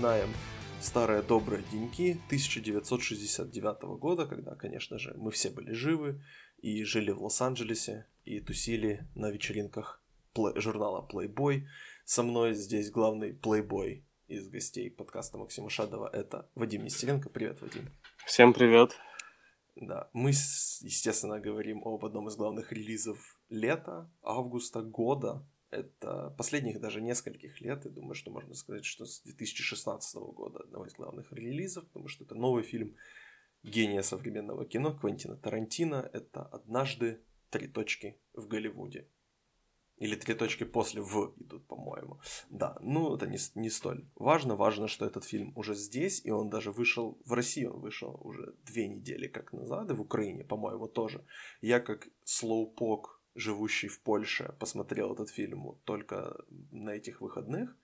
Вспоминаем старые добрые деньки 1969 года, когда, конечно же, мы все были живы и жили в Лос-Анджелесе и тусили на вечеринках плей- журнала Playboy. Со мной здесь главный Playboy из гостей подкаста Максима Шадова. Это Вадим Нестеренко. Привет, Вадим. Всем привет. Да, мы, естественно, говорим об одном из главных релизов лета, августа года, это последних даже нескольких лет, я думаю, что можно сказать, что с 2016 года одного из главных релизов, потому что это новый фильм гения современного кино Квентина Тарантино, это «Однажды три точки в Голливуде». Или три точки после «в» идут, по-моему. Да, ну это не, не столь важно. Важно, что этот фильм уже здесь, и он даже вышел в России. Он вышел уже две недели как назад, и в Украине, по-моему, тоже. Я как слоупок живущий в Польше, посмотрел этот фильм только на этих выходных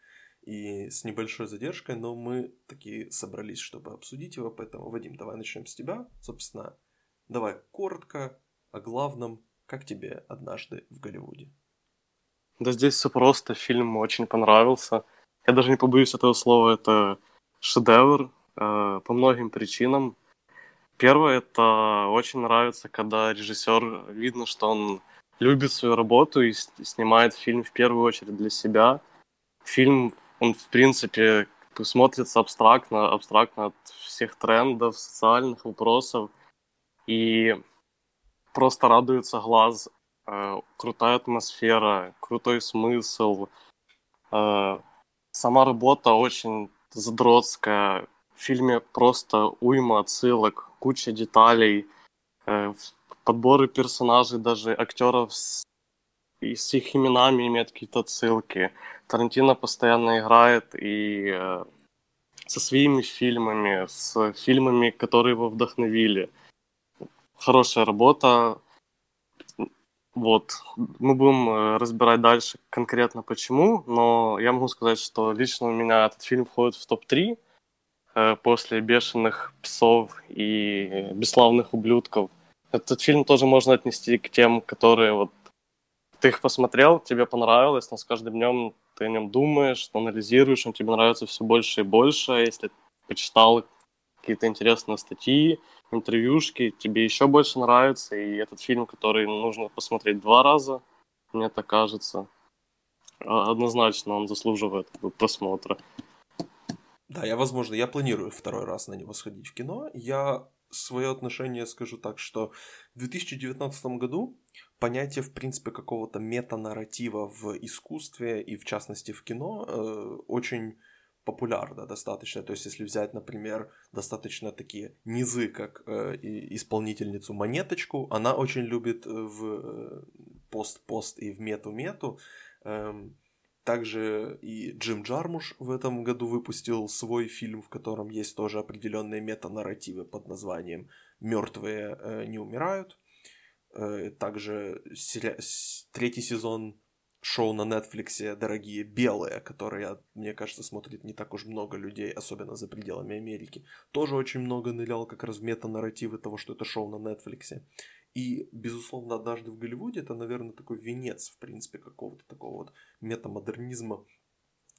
и с небольшой задержкой, но мы такие собрались, чтобы обсудить его, поэтому, Вадим, давай начнем с тебя. Собственно, давай коротко о главном, как тебе однажды в Голливуде. Да здесь все просто, фильм очень понравился. Я даже не побоюсь этого слова, это шедевр э, по многим причинам. Первое, это очень нравится, когда режиссер, видно, что он любит свою работу и снимает фильм в первую очередь для себя. Фильм, он в принципе смотрится абстрактно, абстрактно от всех трендов, социальных вопросов. И просто радуется глаз. Э, крутая атмосфера, крутой смысл. Э, сама работа очень задротская. В фильме просто уйма отсылок, куча деталей. Э, подборы персонажей, даже актеров с, и с их именами имеют какие-то ссылки. Тарантино постоянно играет и э, со своими фильмами, с фильмами, которые его вдохновили. Хорошая работа. Вот. Мы будем э, разбирать дальше конкретно почему, но я могу сказать, что лично у меня этот фильм входит в топ-3 э, после «Бешеных псов» и «Бесславных ублюдков». Этот фильм тоже можно отнести к тем, которые вот ты их посмотрел, тебе понравилось, но с каждым днем ты о нем думаешь, анализируешь, он тебе нравится все больше и больше. Если почитал какие-то интересные статьи, интервьюшки, тебе еще больше нравится. И этот фильм, который нужно посмотреть два раза, мне так кажется, а, однозначно он заслуживает просмотра. Да, я, возможно, я планирую второй раз на него сходить в кино. Я свое отношение скажу так, что в 2019 году понятие, в принципе, какого-то метанарратива в искусстве и, в частности, в кино э, очень популярно достаточно. То есть, если взять, например, достаточно такие низы, как э, исполнительницу Монеточку, она очень любит в э, пост-пост и в мету-мету. Э, также и Джим Джармуш в этом году выпустил свой фильм, в котором есть тоже определенные метанарративы под названием «Мертвые э, не умирают». Э, также сери... третий сезон шоу на Netflix «Дорогие белые», которые, мне кажется, смотрит не так уж много людей, особенно за пределами Америки. Тоже очень много нырял как раз в метанарративы того, что это шоу на Netflix. И, безусловно, «Однажды в Голливуде» — это, наверное, такой венец, в принципе, какого-то такого вот метамодернизма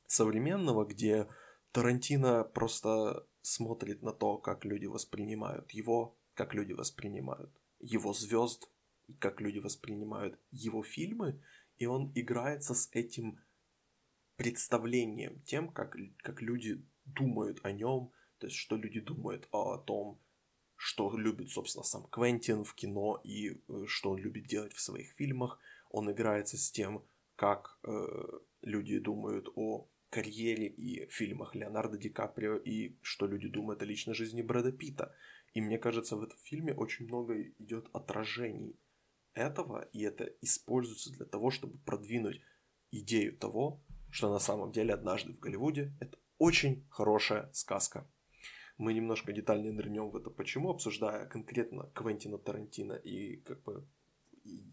современного, где Тарантино просто смотрит на то, как люди воспринимают его, как люди воспринимают его звезд, как люди воспринимают его фильмы, и он играется с этим представлением, тем, как, как люди думают о нем, то есть что люди думают о том, что любит, собственно, сам Квентин в кино и э, что он любит делать в своих фильмах. Он играется с тем, как э, люди думают о карьере и фильмах Леонардо Ди Каприо и что люди думают о личной жизни Брэда Питта. И мне кажется, в этом фильме очень много идет отражений этого, и это используется для того, чтобы продвинуть идею того, что на самом деле однажды в Голливуде это очень хорошая сказка. Мы немножко детальнее нырнем в это почему, обсуждая конкретно Квентина Тарантино и как бы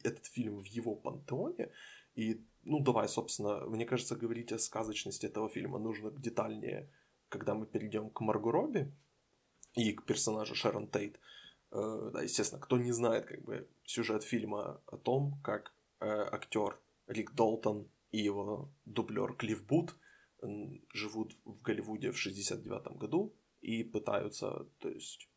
этот фильм в его пантеоне. И, ну, давай, собственно, мне кажется, говорить о сказочности этого фильма нужно детальнее, когда мы перейдем к Марго Робби и к персонажу Шерон Тейт. Э, да, естественно, кто не знает, как бы, сюжет фильма о том, как э, актер Рик Долтон и его дублер Клифф Бут живут в Голливуде в 69 году и пытаются, то есть,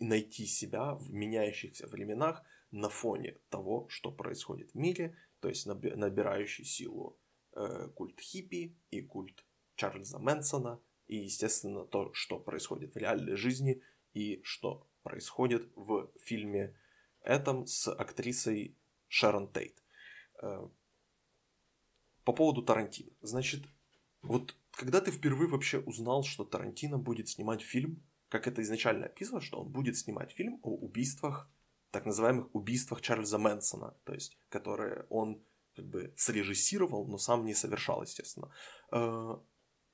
найти себя в меняющихся временах на фоне того, что происходит в мире, то есть набирающий силу э, культ хиппи и культ Чарльза Мэнсона, и, естественно, то, что происходит в реальной жизни и что происходит в фильме этом с актрисой Шерон Тейт. Э, по поводу Тарантино. Значит, вот когда ты впервые вообще узнал, что Тарантино будет снимать фильм, как это изначально описано, что он будет снимать фильм о убийствах, так называемых убийствах Чарльза Мэнсона, то есть, которые он как бы срежиссировал, но сам не совершал, естественно. Э,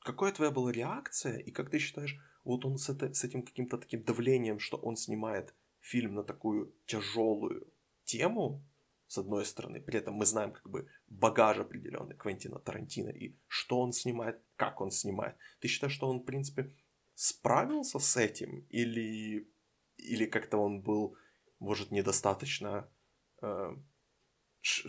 какая твоя была реакция, и как ты считаешь, вот он с, это, с этим каким-то таким давлением, что он снимает фильм на такую тяжелую тему, с одной стороны, при этом мы знаем как бы багаж определенный Квентина Тарантино и что он снимает, как он снимает. Ты считаешь, что он, в принципе, справился с этим или, или как-то он был, может, недостаточно... Э,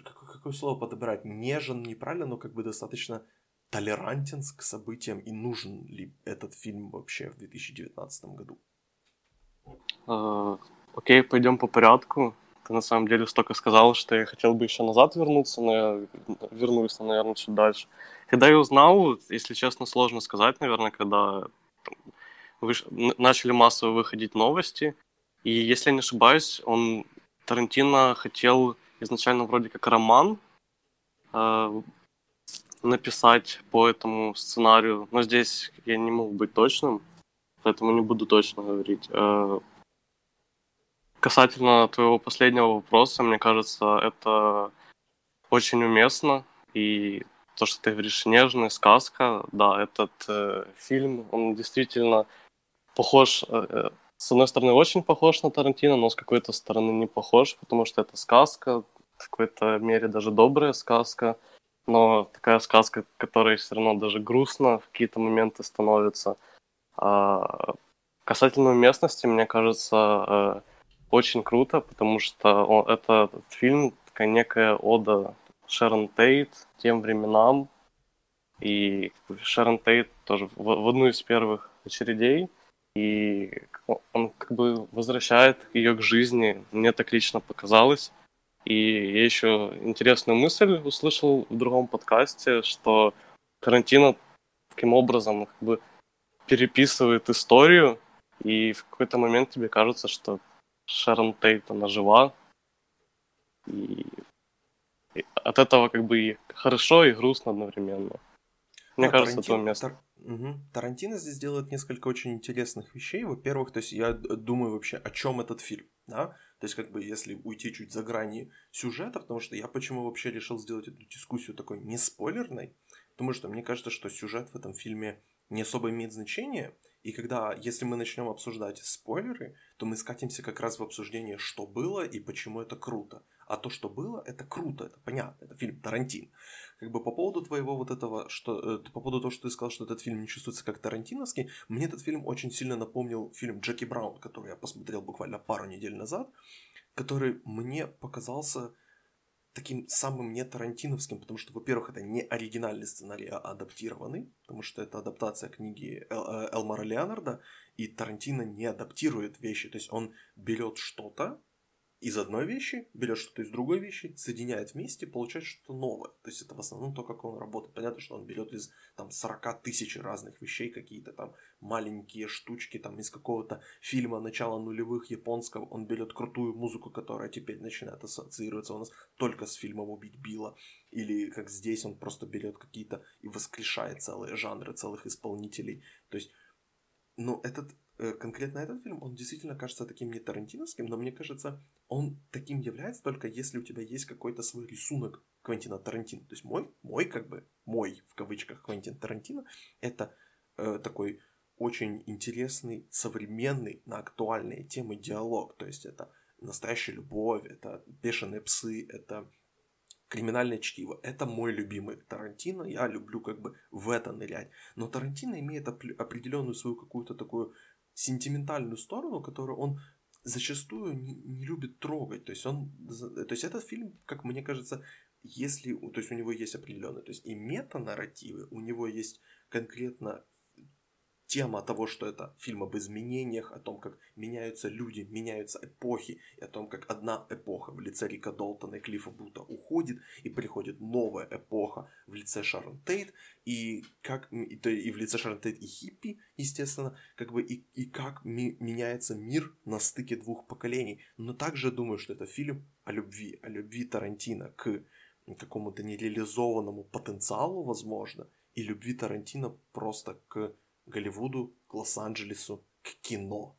какое, какое слово подобрать? Нежен, неправильно, но как бы достаточно толерантен к событиям и нужен ли этот фильм вообще в 2019 году? Uh, окей, пойдем по порядку. Ты на самом деле столько сказал, что я хотел бы еще назад вернуться, но я вернусь, наверное, чуть дальше. Когда я узнал, если честно, сложно сказать, наверное, когда выш... начали массово выходить новости. И если я не ошибаюсь, он Тарантино хотел изначально вроде как роман э, написать по этому сценарию, но здесь я не мог быть точным, поэтому не буду точно говорить. Э, Касательно твоего последнего вопроса, мне кажется, это очень уместно. И то, что ты говоришь, нежная сказка, да, этот э, фильм, он действительно похож, э, э, с одной стороны, очень похож на Тарантино, но с какой-то стороны не похож, потому что это сказка, в какой-то мере даже добрая сказка, но такая сказка, которая все равно даже грустно в какие-то моменты становится. А касательно уместности, мне кажется, э, очень круто, потому что он, это этот фильм такая некая ода Шерон Тейт тем временам. И Шерон Тейт тоже в, в одну из первых очередей. И он как бы возвращает ее к жизни. Мне так лично показалось. И я еще интересную мысль услышал в другом подкасте, что Тарантино таким образом как бы переписывает историю, и в какой-то момент тебе кажется, что Шерон Тейт, она жива. И, и от этого как бы и хорошо, и грустно одновременно. Мне а, кажется, Тарантино, это место. Тар... Угу. Тарантино здесь делает несколько очень интересных вещей. Во-первых, то есть я думаю вообще, о чем этот фильм, да? То есть как бы если уйти чуть за грани сюжета, потому что я почему вообще решил сделать эту дискуссию такой не спойлерной, потому что мне кажется, что сюжет в этом фильме не особо имеет значение, и когда, если мы начнем обсуждать спойлеры, то мы скатимся как раз в обсуждение, что было и почему это круто. А то, что было, это круто, это понятно, это фильм Тарантин. Как бы по поводу твоего вот этого, что, э, по поводу того, что ты сказал, что этот фильм не чувствуется как тарантиновский, мне этот фильм очень сильно напомнил фильм Джеки Браун, который я посмотрел буквально пару недель назад, который мне показался таким самым не тарантиновским, потому что, во-первых, это не оригинальный сценарий, а адаптированный, потому что это адаптация книги Эл- э, Элмара Леонарда, и Тарантино не адаптирует вещи, то есть он берет что-то из одной вещи, берет что-то из другой вещи, соединяет вместе, получает что-то новое. То есть это в основном то, как он работает. Понятно, что он берет из там 40 тысяч разных вещей какие-то там маленькие штучки там из какого-то фильма начала нулевых японского. Он берет крутую музыку, которая теперь начинает ассоциироваться у нас только с фильмом «Убить Билла». Или как здесь он просто берет какие-то и воскрешает целые жанры, целых исполнителей. То есть, ну, этот конкретно этот фильм, он действительно кажется таким не тарантиновским, но мне кажется, он таким является только если у тебя есть какой-то свой рисунок Квентина Тарантино. То есть мой, мой как бы, мой в кавычках Квентин Тарантино, это э, такой очень интересный, современный, на актуальные темы диалог. То есть это настоящая любовь, это бешеные псы, это криминальное чтиво. Это мой любимый Тарантино, я люблю как бы в это нырять. Но Тарантино имеет определенную свою какую-то такую сентиментальную сторону, которую он зачастую не, не любит трогать. То есть он, то есть этот фильм, как мне кажется, если, то есть у него есть определенные, то есть и мета-нарративы, у него есть конкретно тема того, что это фильм об изменениях, о том, как меняются люди, меняются эпохи, и о том, как одна эпоха в лице Рика Долтона и Клиффа Бута уходит, и приходит новая эпоха в лице Шарон Тейт, и как и, то, и в лице Шарон Тейт и хиппи, естественно, как бы и, и как ми, меняется мир на стыке двух поколений. Но также думаю, что это фильм о любви, о любви Тарантино к какому-то нереализованному потенциалу, возможно, и любви Тарантино просто к Голливуду, к Лос-Анджелесу, к кино.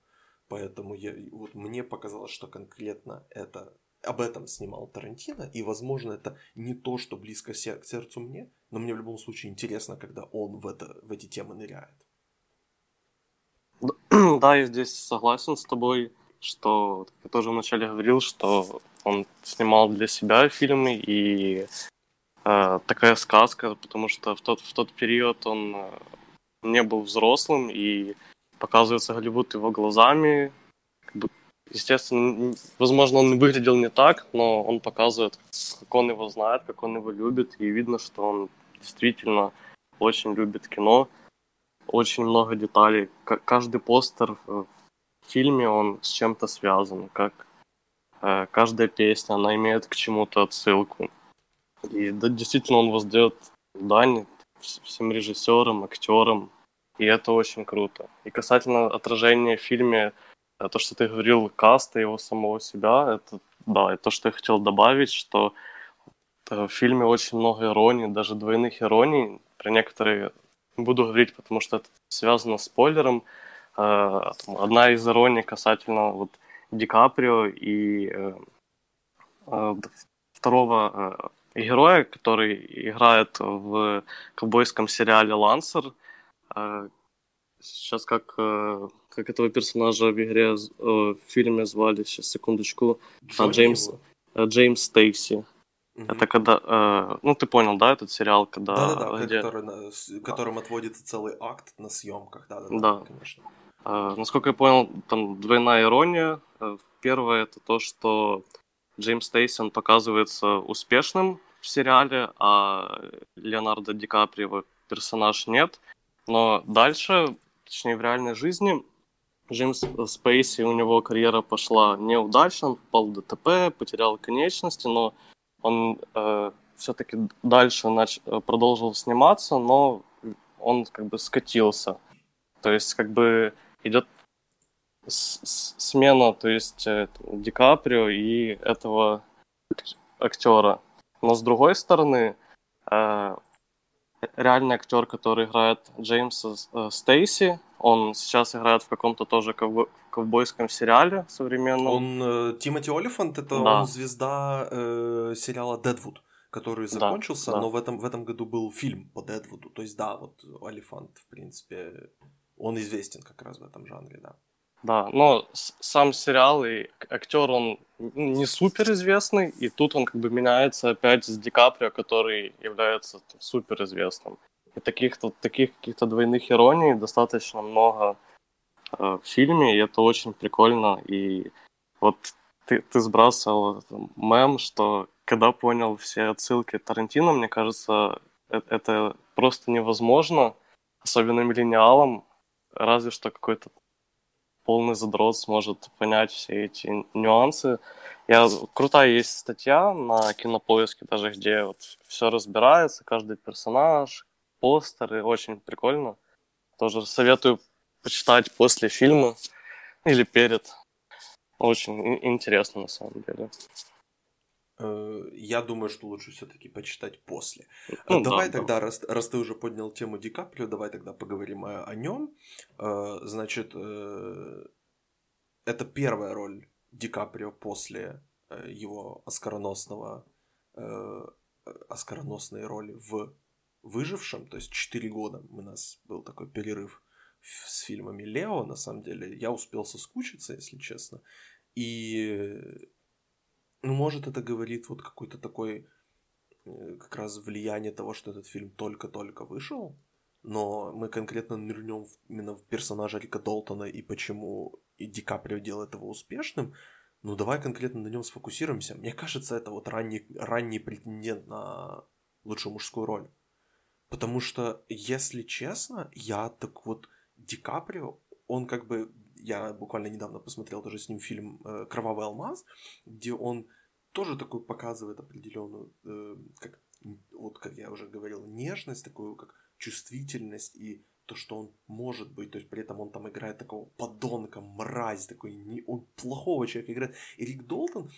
Поэтому я, вот мне показалось, что конкретно это об этом снимал Тарантино, и, возможно, это не то, что близко к сердцу мне, но мне в любом случае интересно, когда он в, это, в эти темы ныряет. Да, я здесь согласен с тобой, что я тоже вначале говорил, что он снимал для себя фильмы, и э, такая сказка, потому что в тот, в тот период он э, не был взрослым, и показывается Голливуд его глазами. Естественно, возможно, он выглядел не так, но он показывает, как он его знает, как он его любит, и видно, что он действительно очень любит кино, очень много деталей. Каждый постер в фильме, он с чем-то связан, как э, каждая песня, она имеет к чему-то отсылку. И да, действительно он воздает дань всем режиссерам, актерам, и это очень круто. И касательно отражения в фильме, э, то, что ты говорил, каста его самого себя, это, да, это то, что я хотел добавить, что э, в фильме очень много иронии, даже двойных ироний. Про некоторые не буду говорить, потому что это связано с спойлером. Э, одна из ироний касательно вот Ди Каприо и второго героя, который играет в ковбойском сериале «Лансер», сейчас как, э, как этого персонажа в игре, э, в фильме звали, сейчас, секундочку, а, Джеймс, э, Джеймс Стейси. Угу. Это когда, ну ты понял, да, этот сериал, когда... Да-да-да, где... который, которым отводится целый акт на съемках, да-да-да, да. конечно. Uh, насколько я понял, там двойная ирония. Первое это то, что Джеймс Стейси, он показывается успешным в сериале, а Леонардо Ди Каприо персонаж нет. Но дальше, точнее в реальной жизни, Джеймс Спейси, у него карьера пошла неудачно, он попал в ДТП, потерял конечности, но он э, все-таки дальше нач... продолжил сниматься, но он как бы скатился. То есть как бы идет смена, то есть э, Ди Каприо и этого актера. Но с другой стороны, э, реальный актер, который играет Джеймса э, Стейси. Он сейчас играет в каком-то тоже ковбо- ковбойском сериале современном. Он э, Тимоти Олифант, это да. он звезда э, сериала Дедвуд, который закончился, да, да. но в этом, в этом году был фильм по Дедвуду. То есть, да, вот Олифант, в принципе, он известен как раз в этом жанре, да. Да, но сам сериал и актер, он не супер известный, и тут он как бы меняется опять с Ди Каприо, который является супер известным. И таких, таких каких-то двойных ироний достаточно много э, в фильме, и это очень прикольно. И вот ты, ты сбрасывал мем, что когда понял все отсылки Тарантино, мне кажется, это, это просто невозможно, особенно миллениалам, разве что какой-то полный задрот сможет понять все эти нюансы. Я, крутая есть статья на кинопоиске даже, где вот все разбирается, каждый персонаж, постеры, очень прикольно. Тоже советую почитать после фильма или перед. Очень интересно на самом деле. Э, я думаю, что лучше все-таки почитать после. Ну, давай да, тогда, да. Раз, раз ты уже поднял тему Ди Каприо, давай тогда поговорим о, о нем. Э, значит, э, это первая роль Ди Каприо после его оскароносного оскароносной роли в «Выжившем», то есть 4 года у нас был такой перерыв с фильмами Лео, на самом деле. Я успел соскучиться, если честно. И ну, может, это говорит вот какой-то такой э, как раз влияние того, что этот фильм только-только вышел, но мы конкретно нырнем именно в персонажа Рика Долтона и почему и Ди Каприо делает его успешным, ну давай конкретно на нем сфокусируемся. Мне кажется, это вот ранний, ранний претендент на лучшую мужскую роль. Потому что, если честно, я так вот Ди Каприо, он как бы я буквально недавно посмотрел тоже с ним фильм э, «Кровавый алмаз», где он тоже такой показывает определенную, э, как, вот как я уже говорил, нежность, такую как чувствительность и то, что он может быть, то есть при этом он там играет такого подонка, мразь, такой, не, он плохого человека играет. И Рик Долтон,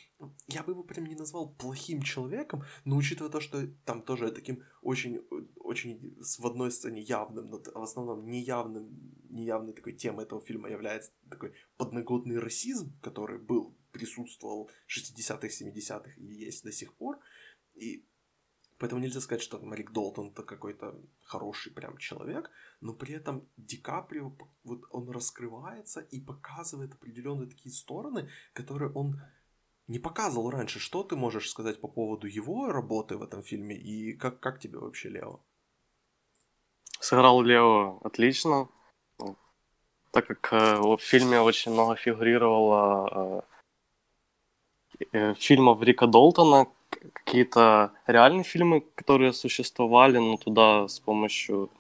я бы его прям не назвал плохим человеком, но учитывая то, что там тоже таким очень, очень в одной сцене явным, но в основном неявным, неявной такой темой этого фильма является такой подноготный расизм, который был, присутствовал в 60-х, 70-х и есть до сих пор. И Поэтому нельзя сказать, что Рик Долтон это какой-то хороший прям человек, но при этом Ди Каприо, вот он раскрывается и показывает определенные такие стороны, которые он не показывал раньше. Что ты можешь сказать по поводу его работы в этом фильме и как, как тебе вообще Лео? Сыграл Лео отлично, так как э, в фильме очень много фигурировало э, э, фильмов Рика Долтона, какие-то реальные фильмы, которые существовали, но туда с помощью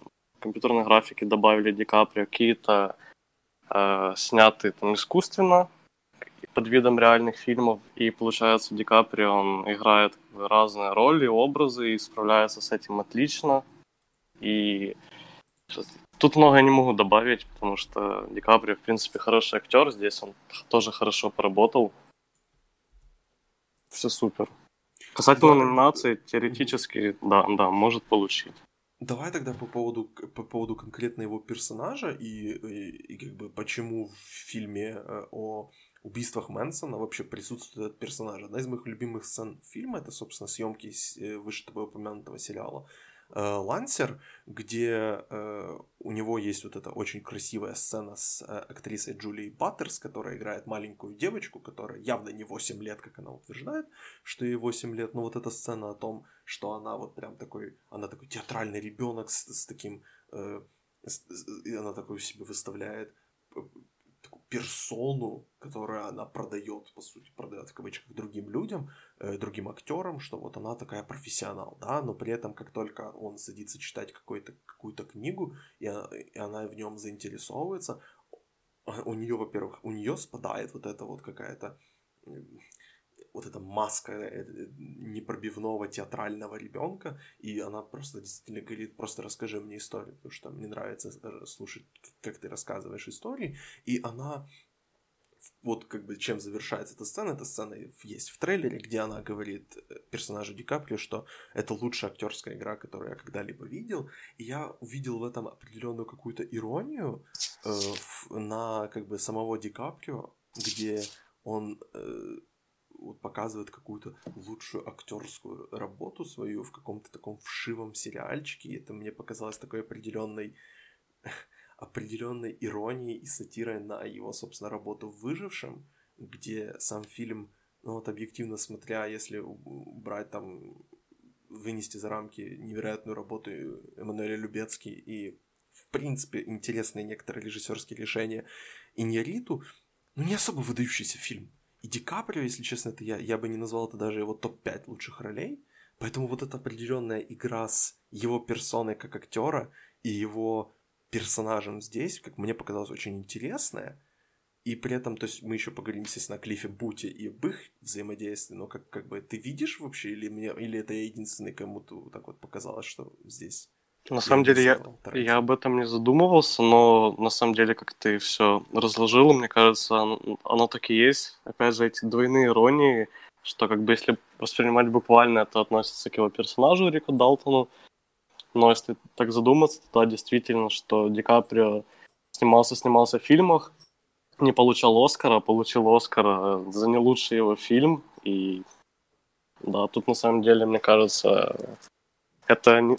компьютерной графики добавили Ди Каприо, какие-то э, сняты там искусственно под видом реальных фильмов, и получается Ди Каприо, он играет разные роли, образы и справляется с этим отлично. И тут много не могу добавить, потому что Ди Каприо, в принципе, хороший актер, здесь он тоже хорошо поработал. Все супер. Касательно номинации, теоретически, да, да, может получить. Давай тогда по поводу, по поводу конкретно его персонажа и, и, и как бы почему в фильме э, о убийствах Мэнсона вообще присутствует этот персонаж. Одна из моих любимых сцен фильма это, собственно, съемки э, выше тобой упомянутого сериала Лансер, где э, у него есть вот эта очень красивая сцена с э, актрисой Джулией Баттерс, которая играет маленькую девочку, которая явно не 8 лет, как она утверждает, что ей 8 лет, но вот эта сцена о том, что она вот прям такой, она такой театральный ребенок с, с таким, э, с, и она такой себе выставляет персону, которую она продает, по сути, продает в кавычках другим людям, э, другим актерам, что вот она такая профессионал, да, но при этом, как только он садится читать какую-то какую-то книгу, и и она в нем заинтересовывается, у нее, во-первых, у нее спадает вот эта вот какая-то вот эта маска э, непробивного театрального ребенка, и она просто действительно говорит, просто расскажи мне историю, потому что мне нравится э, слушать, как ты рассказываешь истории, и она вот как бы чем завершается эта сцена, эта сцена есть в трейлере, где она говорит э, персонажу Ди Каприо, что это лучшая актерская игра, которую я когда-либо видел, и я увидел в этом определенную какую-то иронию э, на как бы самого Ди Каприо, где он э, вот показывает какую-то лучшую актерскую работу свою в каком-то таком вшивом сериальчике. И это мне показалось такой определенной определенной иронией и сатирой на его, собственно, работу в «Выжившем», где сам фильм, ну вот объективно смотря, если брать там, вынести за рамки невероятную работу Эммануэля Любецки и, в принципе, интересные некоторые режиссерские решения Иньяриту, ну не особо выдающийся фильм. И Ди Каприо, если честно, это я, я бы не назвал это даже его топ-5 лучших ролей. Поэтому вот эта определенная игра с его персоной как актера и его персонажем здесь, как мне показалось, очень интересная. и при этом, то есть мы еще поговорим, естественно, о Клиффе Буте и об их взаимодействии, но как, как бы ты видишь вообще, или, мне, или это я единственный, кому-то так вот показалось, что здесь... На самом деле я, я об этом не задумывался, но на самом деле, как ты все разложил, мне кажется, оно, оно так и есть. Опять же, эти двойные иронии, что как бы если воспринимать буквально, это относится к его персонажу Рику Далтону, но если так задуматься, то да, действительно, что Ди Каприо снимался, снимался в фильмах, не получал Оскара, получил Оскара за не лучший его фильм. И да, тут на самом деле, мне кажется, это.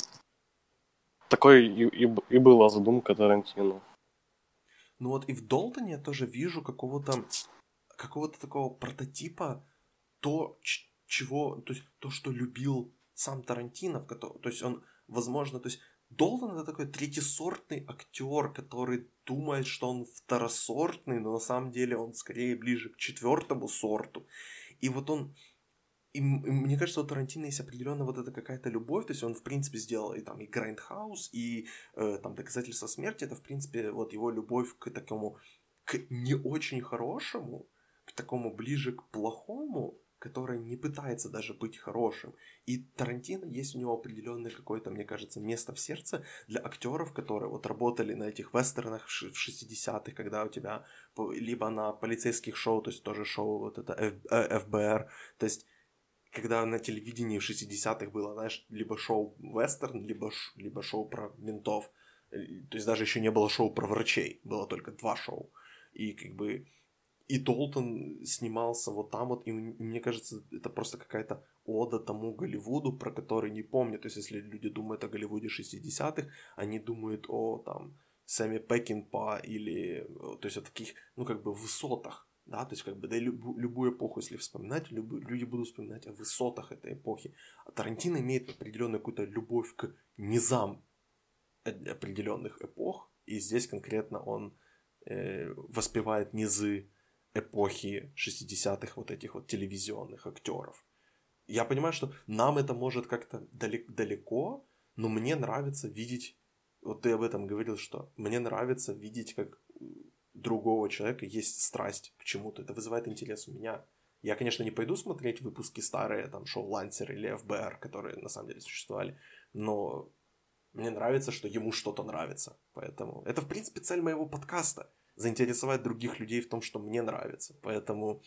Такой и, и, и была задумка Тарантино. Ну вот и в Долтоне я тоже вижу какого-то какого-то такого прототипа то, чего, то есть то, что любил сам Тарантино, то есть он, возможно, то есть Долтон это такой третьесортный актер, который думает, что он второсортный, но на самом деле он скорее ближе к четвертому сорту. И вот он и, и мне кажется, у Тарантино есть определенно вот эта какая-то любовь, то есть он, в принципе, сделал и там и Грайндхаус, и э, там Доказательство смерти, это, в принципе, вот его любовь к такому, к не очень хорошему, к такому ближе к плохому, который не пытается даже быть хорошим. И Тарантино есть у него определенное какое-то, мне кажется, место в сердце для актеров, которые вот работали на этих вестернах в 60-х, когда у тебя либо на полицейских шоу, то есть тоже шоу вот это ФБР, э, то есть когда на телевидении в 60-х было, знаешь, либо шоу вестерн, либо, либо шоу про ментов, э, то есть даже еще не было шоу про врачей, было только два шоу. И как бы и Толтон снимался вот там вот, и мне кажется, это просто какая-то ода тому Голливуду, про который не помню. То есть, если люди думают о Голливуде 60-х, они думают о там Сэмми Пекинпа или, то есть, о таких, ну, как бы, высотах, да, то есть, как бы, да, люб, любую эпоху, если вспоминать, люб, люди будут вспоминать о высотах этой эпохи. А Тарантино имеет определенную какую-то любовь к низам определенных эпох, и здесь конкретно он э, воспевает низы эпохи 60-х вот этих вот телевизионных актеров. Я понимаю, что нам это может как-то далеко, но мне нравится видеть, вот ты об этом говорил, что мне нравится видеть, как другого человека есть страсть к чему-то. Это вызывает интерес у меня. Я, конечно, не пойду смотреть выпуски старые, там, шоу Лансер или ФБР, которые на самом деле существовали, но мне нравится, что ему что-то нравится. Поэтому это, в принципе, цель моего подкаста заинтересовать других людей в том, что мне нравится. Поэтому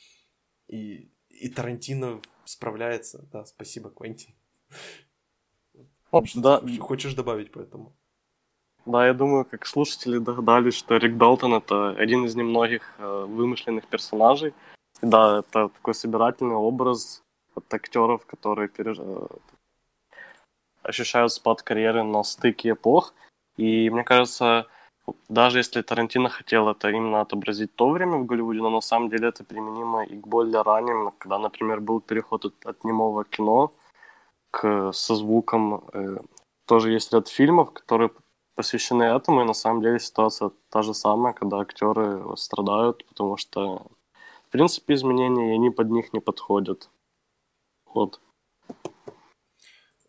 и, и Тарантино справляется. Да, спасибо, Квентин. Что да. хочешь добавить по этому? Да, я думаю, как слушатели догадались, что Рик Далтон это один из немногих э, вымышленных персонажей. И да, это такой собирательный образ от актеров, которые переж... Э, ощущают спад карьеры на стыке эпох. И мне кажется, даже если Тарантино хотел это именно отобразить то время в Голливуде, но на самом деле это применимо и к более ранним, когда, например, был переход от, от немого кино к, со звуком. Э, тоже есть ряд фильмов, которые посвящены этому, и на самом деле ситуация та же самая, когда актеры страдают, потому что, в принципе, изменения, и они под них не подходят. Вот.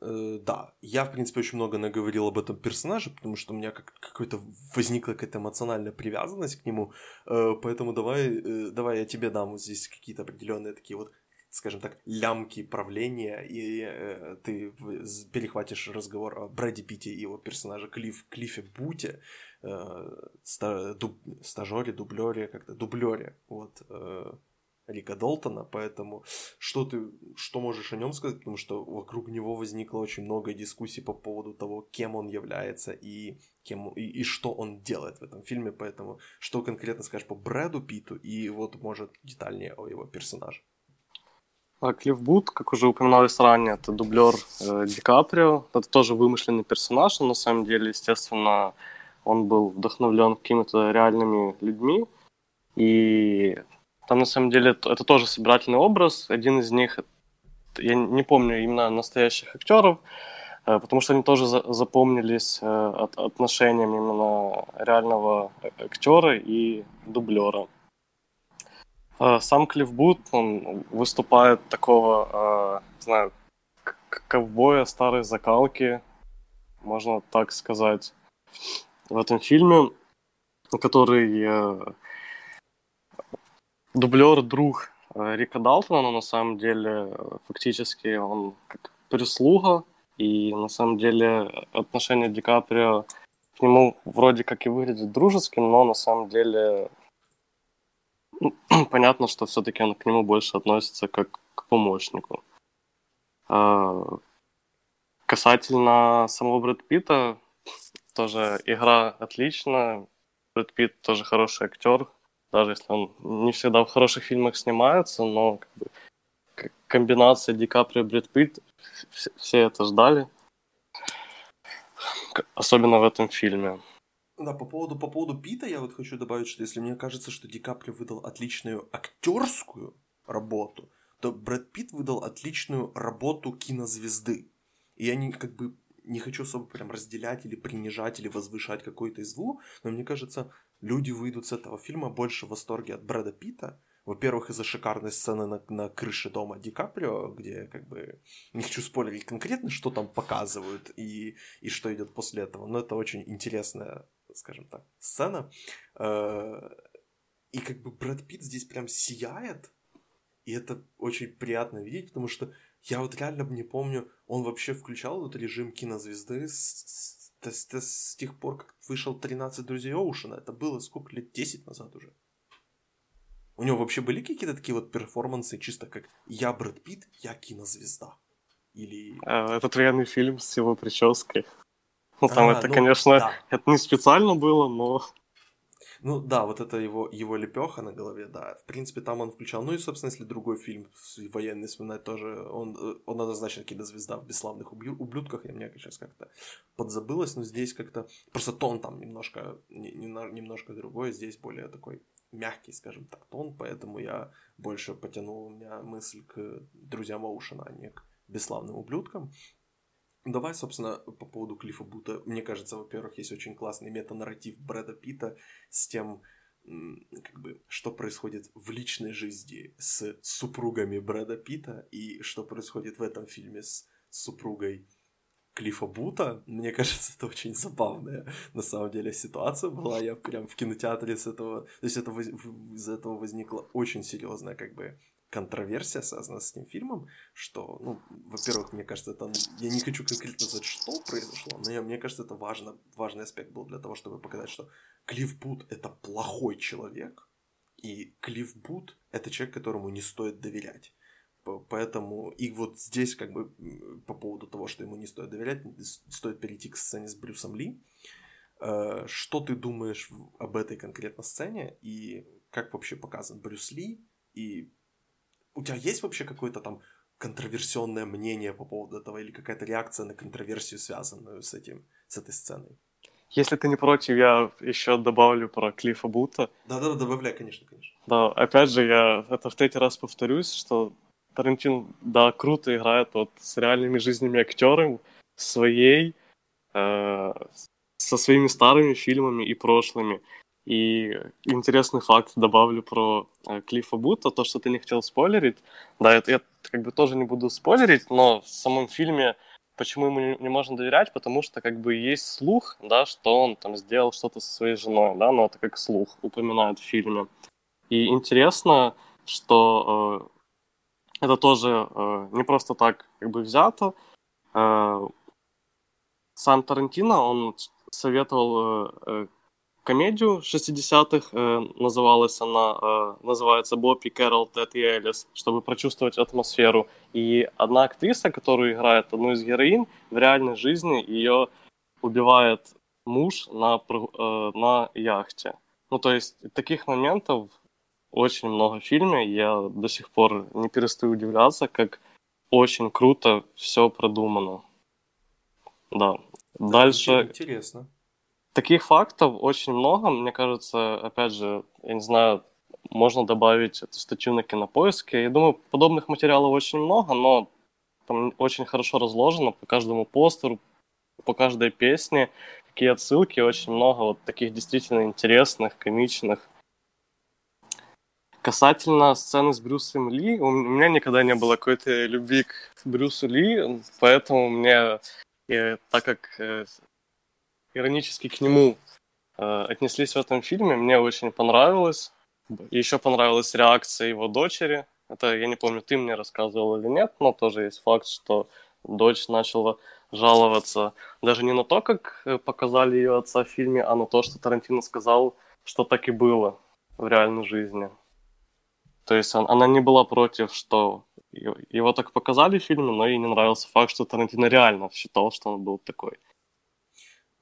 Э, да, я, в принципе, очень много наговорил об этом персонаже, потому что у меня как какой-то возникла какая-то эмоциональная привязанность к нему, э, поэтому давай, э, давай я тебе дам вот здесь какие-то определенные такие вот скажем так, лямки правления, и э, ты перехватишь разговор о Брэди Питте и его персонаже Клифф, Клиффе Буте, э, ста, дуб, стажере, дублере, как-то дублере, вот, э, Рика Долтона, поэтому что ты, что можешь о нем сказать, потому что вокруг него возникло очень много дискуссий по поводу того, кем он является и, кем, и, и что он делает в этом фильме, поэтому что конкретно скажешь по Брэду Питу и вот, может, детальнее о его персонаже. А Клифф Бут, как уже упоминалось ранее, это дублер э, Ди Каприо. Это тоже вымышленный персонаж, но на самом деле, естественно, он был вдохновлен какими-то реальными людьми. И там на самом деле это тоже собирательный образ. Один из них, я не помню именно настоящих актеров, э, потому что они тоже запомнились э, от, отношением именно реального актера и дублера. Э, сам Клифф Бут, он выступает такого, не знаю, ковбоя старой закалки, можно так сказать, в этом фильме, который дублер друг э, Рика Далтона, но на самом деле фактически он как прислуга, и на самом деле отношение Ди Каприо к нему вроде как и выглядит дружеским, но на самом деле понятно, что все-таки он к нему больше относится как к помощнику. А, касательно самого Брэд Питта, тоже игра отличная. Брэд Питт тоже хороший актер, даже если он не всегда в хороших фильмах снимается, но как бы, комбинация Ди Каприо и Брэд Питт, все это ждали. Особенно в этом фильме. Да, по поводу, по поводу Пита я вот хочу добавить, что если мне кажется, что Ди Каприо выдал отличную актерскую работу, то Брэд Питт выдал отличную работу кинозвезды. И я не, как бы не хочу особо прям разделять или принижать или возвышать какой-то из двух, но мне кажется, люди выйдут с этого фильма больше в восторге от Брэда Питта, во-первых, из-за шикарной сцены на, на крыше дома Ди Каприо, где как бы не хочу спойлерить конкретно, что там показывают и, и что идет после этого, но это очень интересная, скажем так, сцена. Э, и как бы Брэд Питт здесь прям сияет, и это очень приятно видеть, потому что я вот реально не помню, он вообще включал этот режим кинозвезды с, с, с, с тех пор, как вышел 13 друзей Оушена. Это было сколько лет? 10 назад уже. У него вообще были какие-то такие вот перформансы, чисто как «Я Брэд Питт, я кинозвезда». Или... А, это военный фильм с его прической. Ну, там а, это, ну, конечно, да. это не специально было, но... Ну да, вот это его, его лепеха на голове, да. В принципе, там он включал. Ну и, собственно, если другой фильм военный вспоминать тоже, он, э, он однозначно кинозвезда в «Бесславных ублюдках». Я мне сейчас как-то подзабылось, но здесь как-то... Просто тон там немножко, немножко другой, здесь более такой мягкий, скажем так, тон, поэтому я больше потянул у меня мысль к друзьям Оушена, а не к бесславным ублюдкам. Давай, собственно, по поводу Клиффа Бута. Мне кажется, во-первых, есть очень классный метанарратив Брэда Питта с тем, как бы, что происходит в личной жизни с супругами Брэда Питта и что происходит в этом фильме с супругой Клиффа Бута. Мне кажется, это очень забавная на самом деле ситуация была. Я прям в кинотеатре с этого... То есть это, из этого возникла очень серьезная как бы контроверсия, связанная с этим фильмом, что, ну, во-первых, мне кажется, это... Я не хочу конкретно сказать, что произошло, но я, мне кажется, это важно, важный аспект был для того, чтобы показать, что Клифф Бут — это плохой человек, и Клифф Бут — это человек, которому не стоит доверять. Поэтому и вот здесь как бы по поводу того, что ему не стоит доверять, стоит перейти к сцене с Брюсом Ли. Э, что ты думаешь об этой конкретно сцене и как вообще показан Брюс Ли? И у тебя есть вообще какое-то там контроверсионное мнение по поводу этого или какая-то реакция на контроверсию, связанную с этим, с этой сценой? Если ты не против, я еще добавлю про Клиффа Бута. Да-да, добавляй, конечно, конечно. Да, опять же, я это в третий раз повторюсь, что Тарантин, да, круто играет вот с реальными жизнями актерами, своей, э, со своими старыми фильмами и прошлыми. И интересный факт добавлю про э, Клиффа Бута, то, что ты не хотел спойлерить. Да, это я как бы тоже не буду спойлерить, но в самом фильме почему ему не, не можно доверять, потому что как бы есть слух, да, что он там сделал что-то со своей женой, да, но это как слух упоминают в фильме. И интересно, что э, это тоже э, не просто так как бы взято. Э, сам Тарантино, он советовал э, э комедию 60-х, э, называлась она, э, называется Бобби Кэрол, Тед и Элис, чтобы прочувствовать атмосферу. И одна актриса, которая играет одну из героинь, в реальной жизни ее убивает муж на, э, на яхте. Ну, то есть таких моментов очень много в фильме. Я до сих пор не перестаю удивляться, как очень круто все продумано. Да. да Дальше. Интересно. Таких фактов очень много. Мне кажется, опять же, я не знаю, можно добавить эту статью на кинопоиске. Я думаю, подобных материалов очень много, но там очень хорошо разложено по каждому постеру, по каждой песне, какие отсылки, очень много вот таких действительно интересных, комичных Касательно сцены с Брюсом Ли, у меня никогда не было какой-то любви к Брюсу Ли, поэтому мне, и, так как э, иронически к нему э, отнеслись в этом фильме, мне очень понравилось. еще понравилась реакция его дочери. Это, я не помню, ты мне рассказывал или нет, но тоже есть факт, что дочь начала жаловаться даже не на то, как э, показали ее отца в фильме, а на то, что Тарантино сказал, что так и было в реальной жизни. То есть он, она не была против, что его так показали в фильме, но ей не нравился факт, что Тарантино реально считал, что он был такой.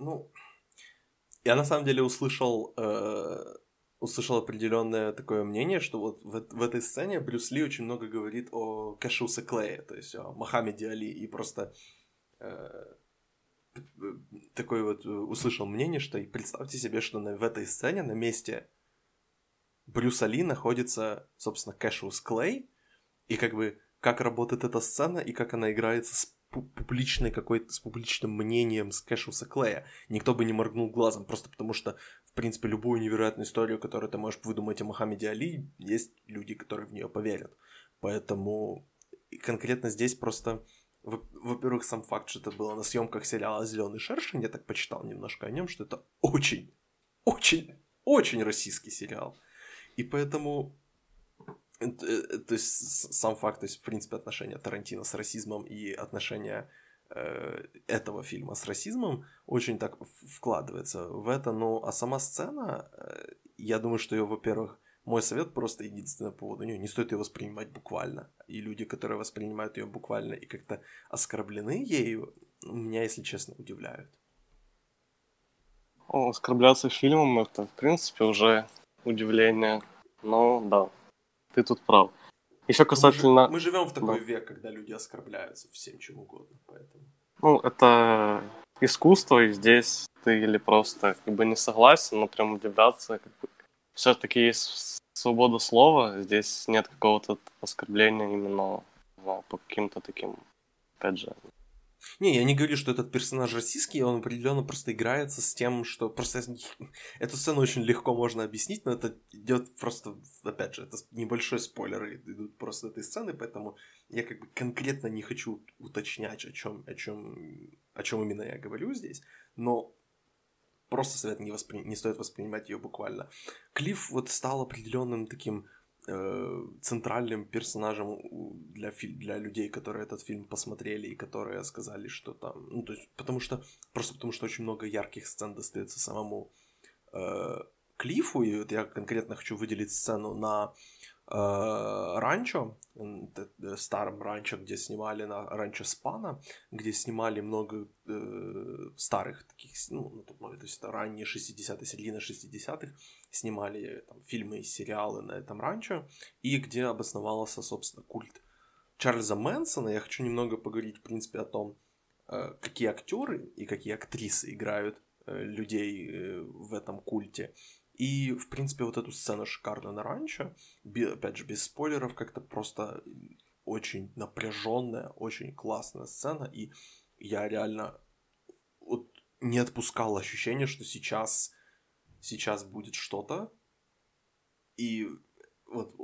Ну, я на самом деле услышал, э, услышал определенное такое мнение, что вот в, в этой сцене Брюс Ли очень много говорит о Кэшусе Клее, то есть о Мохаммеде Али, и просто э, такое вот услышал мнение, что и представьте себе, что на, в этой сцене на месте Брюса Ли находится, собственно, Кэшус Клей, и как бы как работает эта сцена и как она играется с публичной какой-то, с публичным мнением с Кэшуса Клея. Никто бы не моргнул глазом, просто потому что, в принципе, любую невероятную историю, которую ты можешь выдумать о Мухаммеде Али, есть люди, которые в нее поверят. Поэтому конкретно здесь просто, во-первых, сам факт, что это было на съемках сериала Зеленый шершень, я так почитал немножко о нем, что это очень, очень, очень российский сериал. И поэтому то есть сам факт, то есть в принципе отношения Тарантино с расизмом и отношения э, этого фильма с расизмом очень так вкладывается в это, ну а сама сцена, э, я думаю, что ее, во-первых, мой совет просто единственный по поводу нее, не стоит ее воспринимать буквально, и люди, которые воспринимают ее буквально и как-то оскорблены ею, меня, если честно, удивляют. Оскорбляться фильмом это, в принципе, уже удивление. Но да, ты тут прав. Еще касательно... Мы, живем в такой да. век, когда люди оскорбляются всем чем угодно, поэтому... Ну, это искусство, и здесь ты или просто как бы не согласен, но прям удивляться. Как бы... Все-таки есть свобода слова, здесь нет какого-то оскорбления именно ну, по каким-то таким, опять же, не, я не говорю, что этот персонаж российский, он определенно просто играется с тем, что просто эту сцену очень легко можно объяснить, но это идет просто, опять же, это небольшой спойлер идут просто этой сцены, поэтому я как бы конкретно не хочу уточнять, о чем, о чем, о чем именно я говорю здесь, но просто совет не, воспри... не стоит воспринимать ее буквально. Клифф вот стал определенным таким центральным персонажем для, для людей, которые этот фильм посмотрели и которые сказали, что там... Ну, то есть, потому что... Просто потому что очень много ярких сцен достается самому э, Клиффу, и вот я конкретно хочу выделить сцену на Э, ранчо, э, старом ранчо, где снимали на ранчо Спана, где снимали много э, старых таких, ну, на тот момент, то есть это ранние 60-е, середина 60-х, снимали там, фильмы и сериалы на этом ранчо, и где обосновался, собственно, культ Чарльза Мэнсона. Я хочу немного поговорить, в принципе, о том, э, какие актеры и какие актрисы играют э, людей э, в этом культе. И, в принципе, вот эту сцену шикарно на ранчо, опять же, без спойлеров, как-то просто очень напряженная, очень классная сцена, и я реально вот не отпускал ощущение, что сейчас, сейчас будет что-то, и вот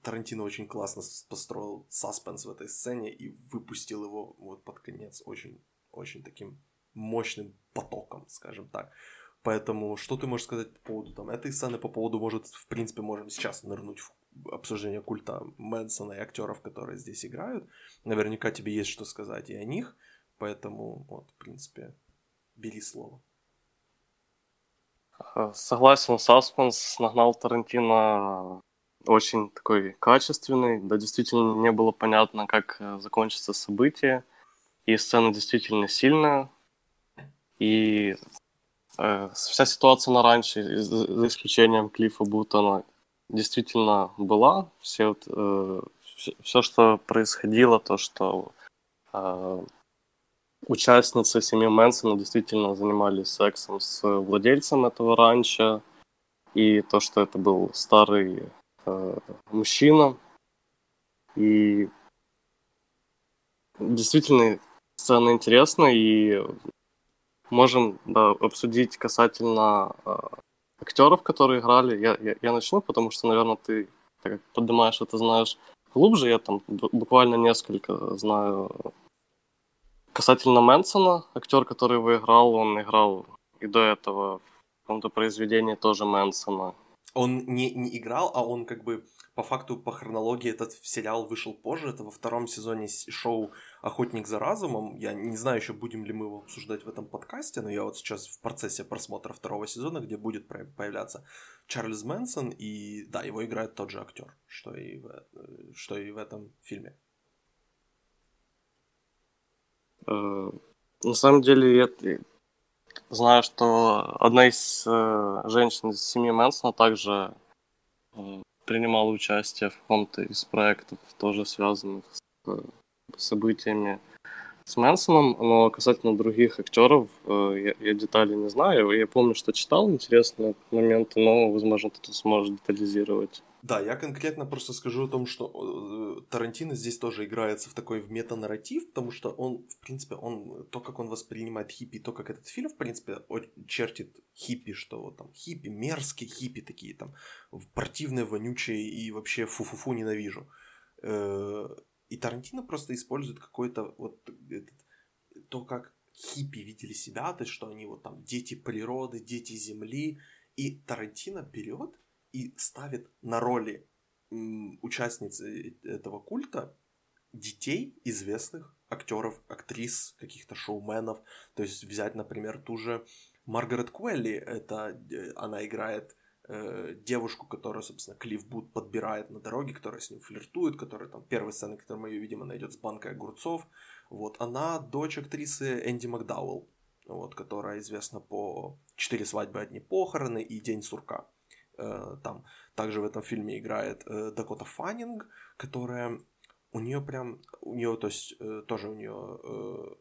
Тарантино очень классно построил саспенс в этой сцене и выпустил его вот под конец очень, очень таким мощным потоком, скажем так. Поэтому что ты можешь сказать по поводу там, этой сцены, по поводу, может, в принципе, можем сейчас нырнуть в обсуждение культа Мэнсона и актеров, которые здесь играют. Наверняка тебе есть что сказать и о них, поэтому, вот, в принципе, бери слово. Согласен, Саспенс нагнал Тарантино очень такой качественный, да, действительно не было понятно, как э, закончится событие, и сцена действительно сильная, и Э, вся ситуация на раньше, за исключением Клиффа Бутона, действительно была. Все, вот, э, все, что происходило, то, что э, участницы семьи Мэнсона действительно занимались сексом с владельцем этого ранчо, и то, что это был старый э, мужчина. И действительно сцена интересная, и можем да, обсудить касательно э, актеров, которые играли. Я, я, я начну, потому что, наверное, ты, так как поднимаешь это, знаешь глубже. Я там буквально несколько знаю. Касательно Мэнсона, актер, который его играл, он играл и до этого в каком-то произведении тоже Мэнсона. Он не, не играл, а он как бы по факту, по хронологии этот сериал вышел позже. Это во втором сезоне шоу «Охотник за разумом». Я не знаю еще, будем ли мы его обсуждать в этом подкасте, но я вот сейчас в процессе просмотра второго сезона, где будет появляться Чарльз Мэнсон, и да, его играет тот же актер, что и в, э, что и в этом фильме. Э, на самом деле, я знаю, что одна из э, женщин из семьи Мэнсона также принимала участие в каком-то из проектов, тоже связанных с событиями с Мэнсоном, но касательно других актеров я, я деталей не знаю. Я помню, что читал интересные моменты, но, возможно, кто-то сможет детализировать. Да, я конкретно просто скажу о том, что э, Тарантино здесь тоже играется в такой в метанарратив, потому что он, в принципе, он, то, как он воспринимает хиппи, то, как этот фильм, в принципе, чертит хиппи, что вот там хиппи, мерзкие хиппи такие, там, противные, вонючие и вообще фу-фу-фу ненавижу. Э, и Тарантино просто использует какой-то вот этот, то, как хиппи видели себя, то есть, что они вот там дети природы, дети земли, и Тарантино берет и ставит на роли участницы этого культа детей известных актеров, актрис, каких-то шоуменов. То есть взять, например, ту же Маргарет Куэлли, это э, она играет э, девушку, которую, собственно, Клифф Бут подбирает на дороге, которая с ним флиртует, которая там первая сцена, которую мы ее видим, она идет с банкой огурцов. Вот, она дочь актрисы Энди Макдауэлл, вот, которая известна по «Четыре свадьбы, одни похороны» и «День сурка». Э, там также в этом фильме играет э, Дакота Фаннинг, которая у нее прям, у нее, то есть, э, тоже у нее,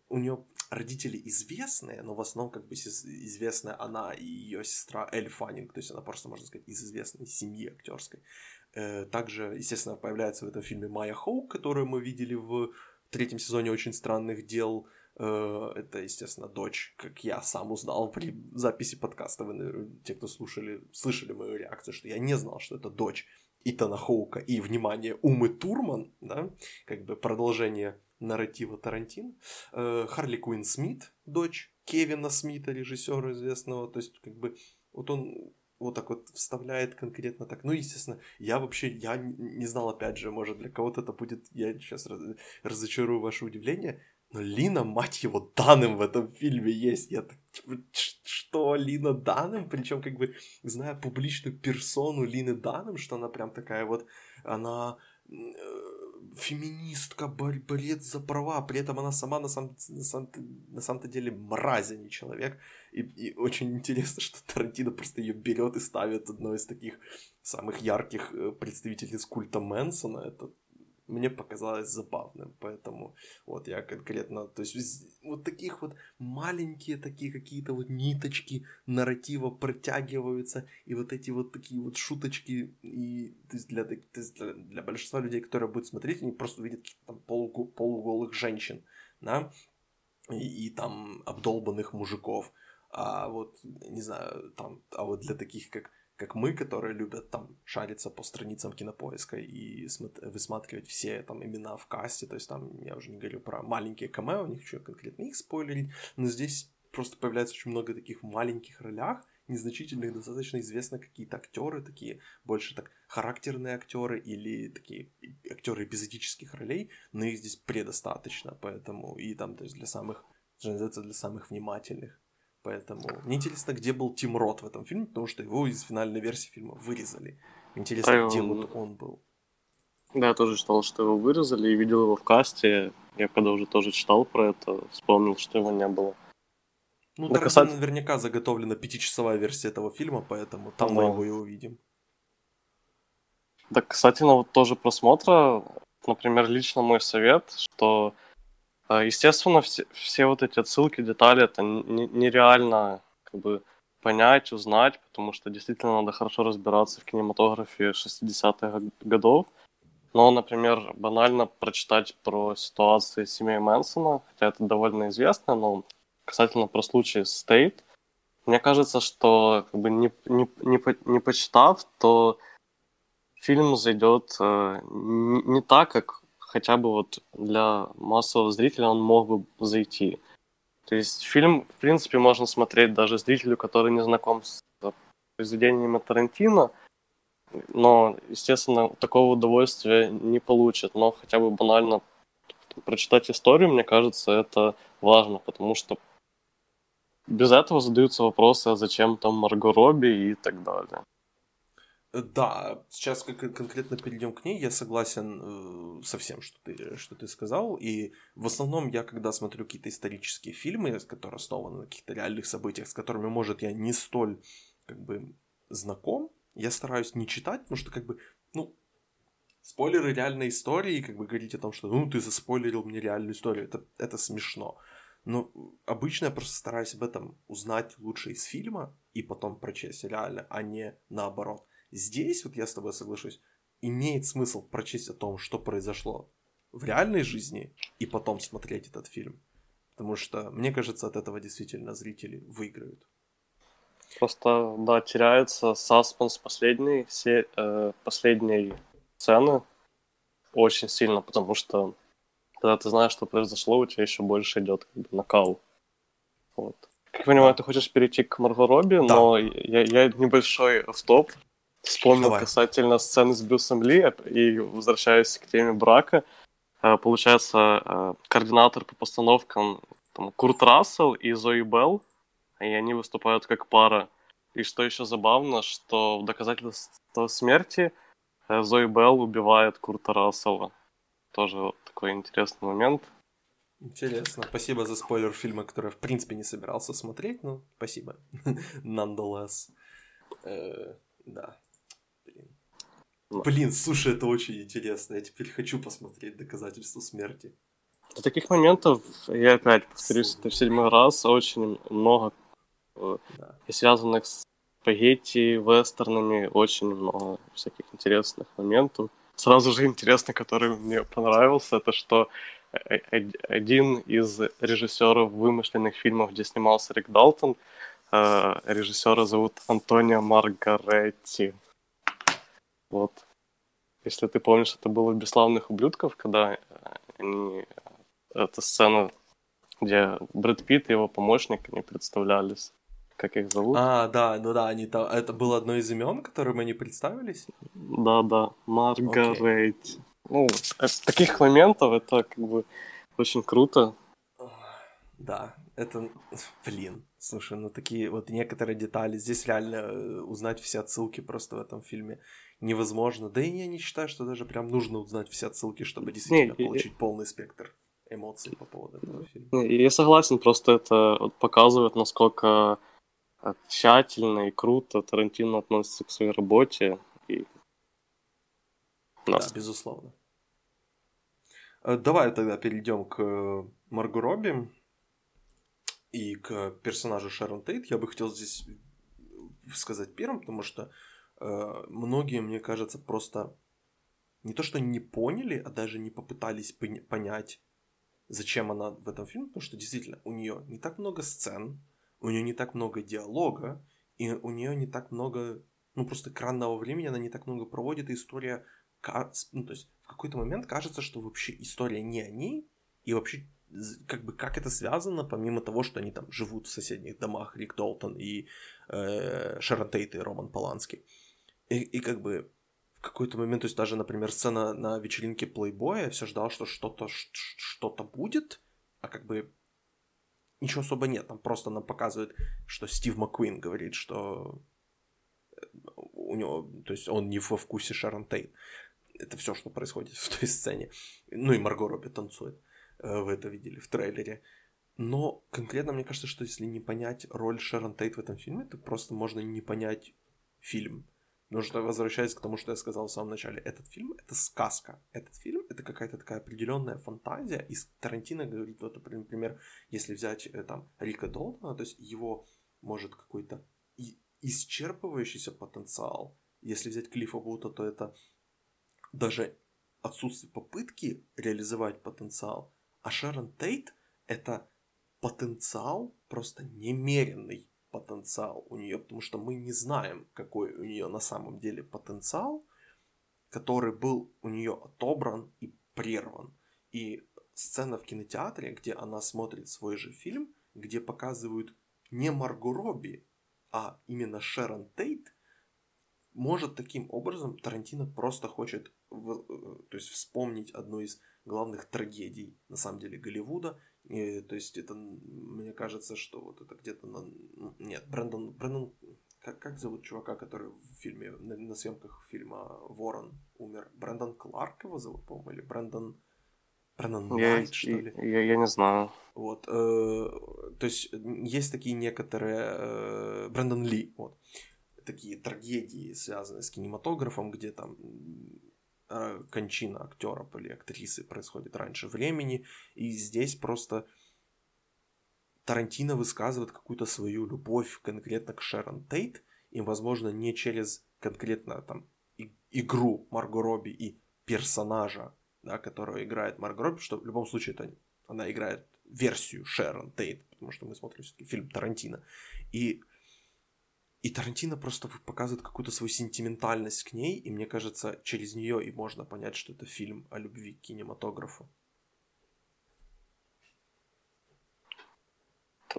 у нее родители известные, но в основном как бы известная она и ее сестра Эль Фаннинг, то есть она просто, можно сказать, из известной семьи актерской. Также, естественно, появляется в этом фильме Майя Хоук, которую мы видели в третьем сезоне «Очень странных дел», это, естественно, дочь, как я сам узнал при записи подкаста. Вы, те, кто слушали, слышали мою реакцию, что я не знал, что это дочь Итана Хоука и, внимание, Умы Турман, да, как бы продолжение нарратива Тарантино. Э, Харли Куин Смит, дочь Кевина Смита, режиссера известного, то есть, как бы, вот он вот так вот вставляет конкретно так. Ну, естественно, я вообще, я не знал, опять же, может, для кого-то это будет, я сейчас разочарую ваше удивление, но Лина, мать его, Данным в этом фильме есть. Я так, типа, что Лина Данным? Причем, как бы, зная публичную персону Лины Данным, что она прям такая вот, она э, феминистка, борец за права, при этом она сама на самом, на самом, на самом деле мразь, а не человек. И, и очень интересно, что Тарантино просто ее берет и ставит одной из таких самых ярких э, представителей культа Мэнсона. Это мне показалось забавным, поэтому вот я конкретно, то есть вот таких вот маленькие такие какие-то вот ниточки нарратива протягиваются, и вот эти вот такие вот шуточки, и то есть для, то есть для, для большинства людей, которые будут смотреть, они просто каких-то там полуго, полуголых женщин, да, и, и там обдолбанных мужиков, а вот, не знаю, там, а вот для таких, как как мы, которые любят там шариться по страницам кинопоиска и высматривать все там имена в касте, то есть там я уже не говорю про маленькие камео, не хочу конкретно их спойлерить, но здесь просто появляется очень много таких маленьких ролях, незначительных, достаточно известны какие-то актеры, такие больше так характерные актеры или такие актеры эпизодических ролей, но их здесь предостаточно, поэтому и там, то есть для самых, для самых внимательных. Поэтому мне интересно, где был Тим Рот в этом фильме, потому что его из финальной версии фильма вырезали. Интересно, а где он... вот он был. Да, я тоже читал, что его вырезали и видел его в касте. Я когда уже тоже читал про это, вспомнил, что его не было. Ну, да, касат... наверняка заготовлена пятичасовая версия этого фильма, поэтому там да. мы его и увидим. Да, касательно вот тоже просмотра, например, лично мой совет, что естественно, все, все вот эти отсылки, детали, это нереально как бы понять, узнать, потому что действительно надо хорошо разбираться в кинематографе 60-х годов. Но, например, банально прочитать про ситуации семьи Мэнсона, хотя это довольно известно, но касательно про случай Стейт, мне кажется, что как бы не, не, не, не почитав, то фильм зайдет э, не, не так, как хотя бы вот для массового зрителя он мог бы зайти. То есть фильм, в принципе, можно смотреть даже зрителю, который не знаком с произведениями Тарантино, но, естественно, такого удовольствия не получат, но хотя бы банально прочитать историю, мне кажется, это важно, потому что без этого задаются вопросы, а зачем там Марго Робби и так далее. Да, сейчас конкретно перейдем к ней, я согласен э, со всем, что ты, что ты сказал. И в основном я, когда смотрю какие-то исторические фильмы, которые основаны на каких-то реальных событиях, с которыми, может, я не столь как бы знаком, я стараюсь не читать, потому что как бы, ну, спойлеры реальной истории, как бы говорить о том, что ну ты заспойлерил мне реальную историю, это, это смешно. Но обычно я просто стараюсь об этом узнать лучше из фильма и потом прочесть реально, а не наоборот. Здесь, вот я с тобой соглашусь, имеет смысл прочесть о том, что произошло в реальной жизни, и потом смотреть этот фильм. Потому что, мне кажется, от этого действительно зрители выиграют. Просто, да, теряется саспенс последней, се, э, последней сцены очень сильно, потому что когда ты знаешь, что произошло, у тебя еще больше идет как бы, накал. Вот. Как я понимаю, ты хочешь перейти к Марго Робби, да. но я, я небольшой автоп вспомнил Давай. касательно сцены с Брюсом Ли и возвращаюсь к теме брака. Э, получается, э, координатор по постановкам там, Курт Рассел и Зои Белл, и они выступают как пара. И что еще забавно, что в доказательство смерти э, Зои Белл убивает Курта Рассела. Тоже такой интересный момент. Интересно. Спасибо за спойлер фильма, который я в принципе не собирался смотреть, но спасибо. Nonetheless. Э, да. Блин. Слушай, это очень интересно. Я теперь хочу посмотреть доказательства смерти. До таких моментов, я опять повторюсь, это в седьмой раз, очень много да. и связанных с спагетти, вестернами, очень много всяких интересных моментов. Сразу же интересно, который мне понравился, это что э, э, один из режиссеров вымышленных фильмов, где снимался Рик Далтон, э, режиссера зовут Антонио Маргаретти. Вот. Если ты помнишь, это было в «Бесславных ублюдков», когда они... Эта сцена, где Брэд Питт и его помощник, они представлялись как их зовут. А, да, ну да, они там, это было одно из имен, которым они представились? Да, да, Маргарет. Okay. Ну, таких моментов это как бы очень круто. Да, это, блин, слушай, ну такие вот некоторые детали, здесь реально э, узнать все отсылки просто в этом фильме невозможно. Да и я не считаю, что даже прям нужно узнать все отсылки, чтобы действительно не, получить и... полный спектр эмоций по поводу этого фильма. Я согласен, просто это показывает, насколько тщательно и круто Тарантино относится к своей работе. И... Да. да, безусловно. Э, давай тогда перейдем к э, Марго Робби и к персонажу Шерон Тейт. Я бы хотел здесь сказать первым, потому что э, многие, мне кажется, просто не то что не поняли, а даже не попытались понять, зачем она в этом фильме, потому что действительно у нее не так много сцен, у нее не так много диалога, и у нее не так много, ну просто экранного времени она не так много проводит, и история, ну то есть в какой-то момент кажется, что вообще история не о ней, и вообще как бы как это связано, помимо того, что они там живут в соседних домах, Рик Долтон и э, Шерон Тейт и Роман Поланский. И, и как бы в какой-то момент, то есть даже, например, сцена на вечеринке плейбоя, я все ждал, что что-то что-то будет, а как бы ничего особо нет. Там просто нам показывают, что Стив Маккуин говорит, что э, у него, то есть он не во вкусе Шарон Тейт. Это все, что происходит в той сцене. Ну и Марго Робби танцует. Э, вы это видели в трейлере. Но конкретно мне кажется, что если не понять роль Шерон Тейт в этом фильме, то просто можно не понять фильм. Потому возвращаясь к тому, что я сказал в самом начале, этот фильм — это сказка. Этот фильм — это какая-то такая определенная фантазия. И Тарантино говорит, вот, например, если взять э, там Рика Долтона, то есть его может какой-то исчерпывающийся потенциал. Если взять Клиффа Бута, то это даже отсутствие попытки реализовать потенциал. А Шерон Тейт — это потенциал просто немеренный потенциал у нее, потому что мы не знаем, какой у нее на самом деле потенциал, который был у нее отобран и прерван. И сцена в кинотеатре, где она смотрит свой же фильм, где показывают не Марго Робби, а именно Шерон Тейт, может таким образом Тарантино просто хочет в, э, то есть вспомнить одну из главных трагедий на самом деле Голливуда. И, то есть это мне кажется, что вот это где-то на ну, нет Брэндон Брэндон как, как зовут чувака, который в фильме на, на съемках фильма Ворон умер? Брэндон Кларк его зовут, по-моему, или Брэндон Брэндон Найт, я, что ли? Я, я не знаю. Вот, э, то есть есть такие некоторые э, Брэндон Ли, вот такие трагедии, связанные с кинематографом, где там кончина актера или актрисы происходит раньше времени, и здесь просто Тарантино высказывает какую-то свою любовь конкретно к Шерон Тейт, и, возможно, не через конкретно там игру Марго Робби и персонажа, да, которого играет Марго Робби, что в любом случае это она играет версию Шерон Тейт, потому что мы смотрим все-таки фильм Тарантино. И и Тарантино просто показывает какую-то свою сентиментальность к ней, и мне кажется, через нее и можно понять, что это фильм о любви к кинематографу.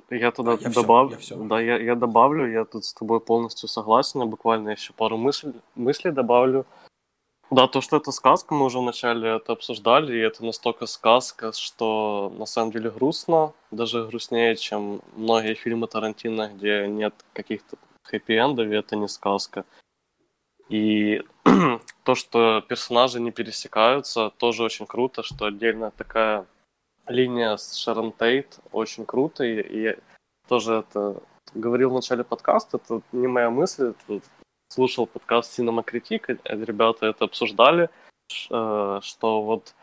Я туда я добавлю, все, я все. да, я, я добавлю, я тут с тобой полностью согласен, буквально еще пару мыслей, мыслей добавлю. Да, то, что это сказка, мы уже вначале это обсуждали, и это настолько сказка, что на самом деле грустно, даже грустнее, чем многие фильмы Тарантино, где нет каких-то хэппи-эндов, и это не сказка. И то, что персонажи не пересекаются, тоже очень круто, что отдельно такая линия с Шерон Тейт очень круто, и, и тоже это говорил в начале подкаста, это не моя мысль, это слушал подкаст Cinema Critic, ребята это обсуждали, э, что вот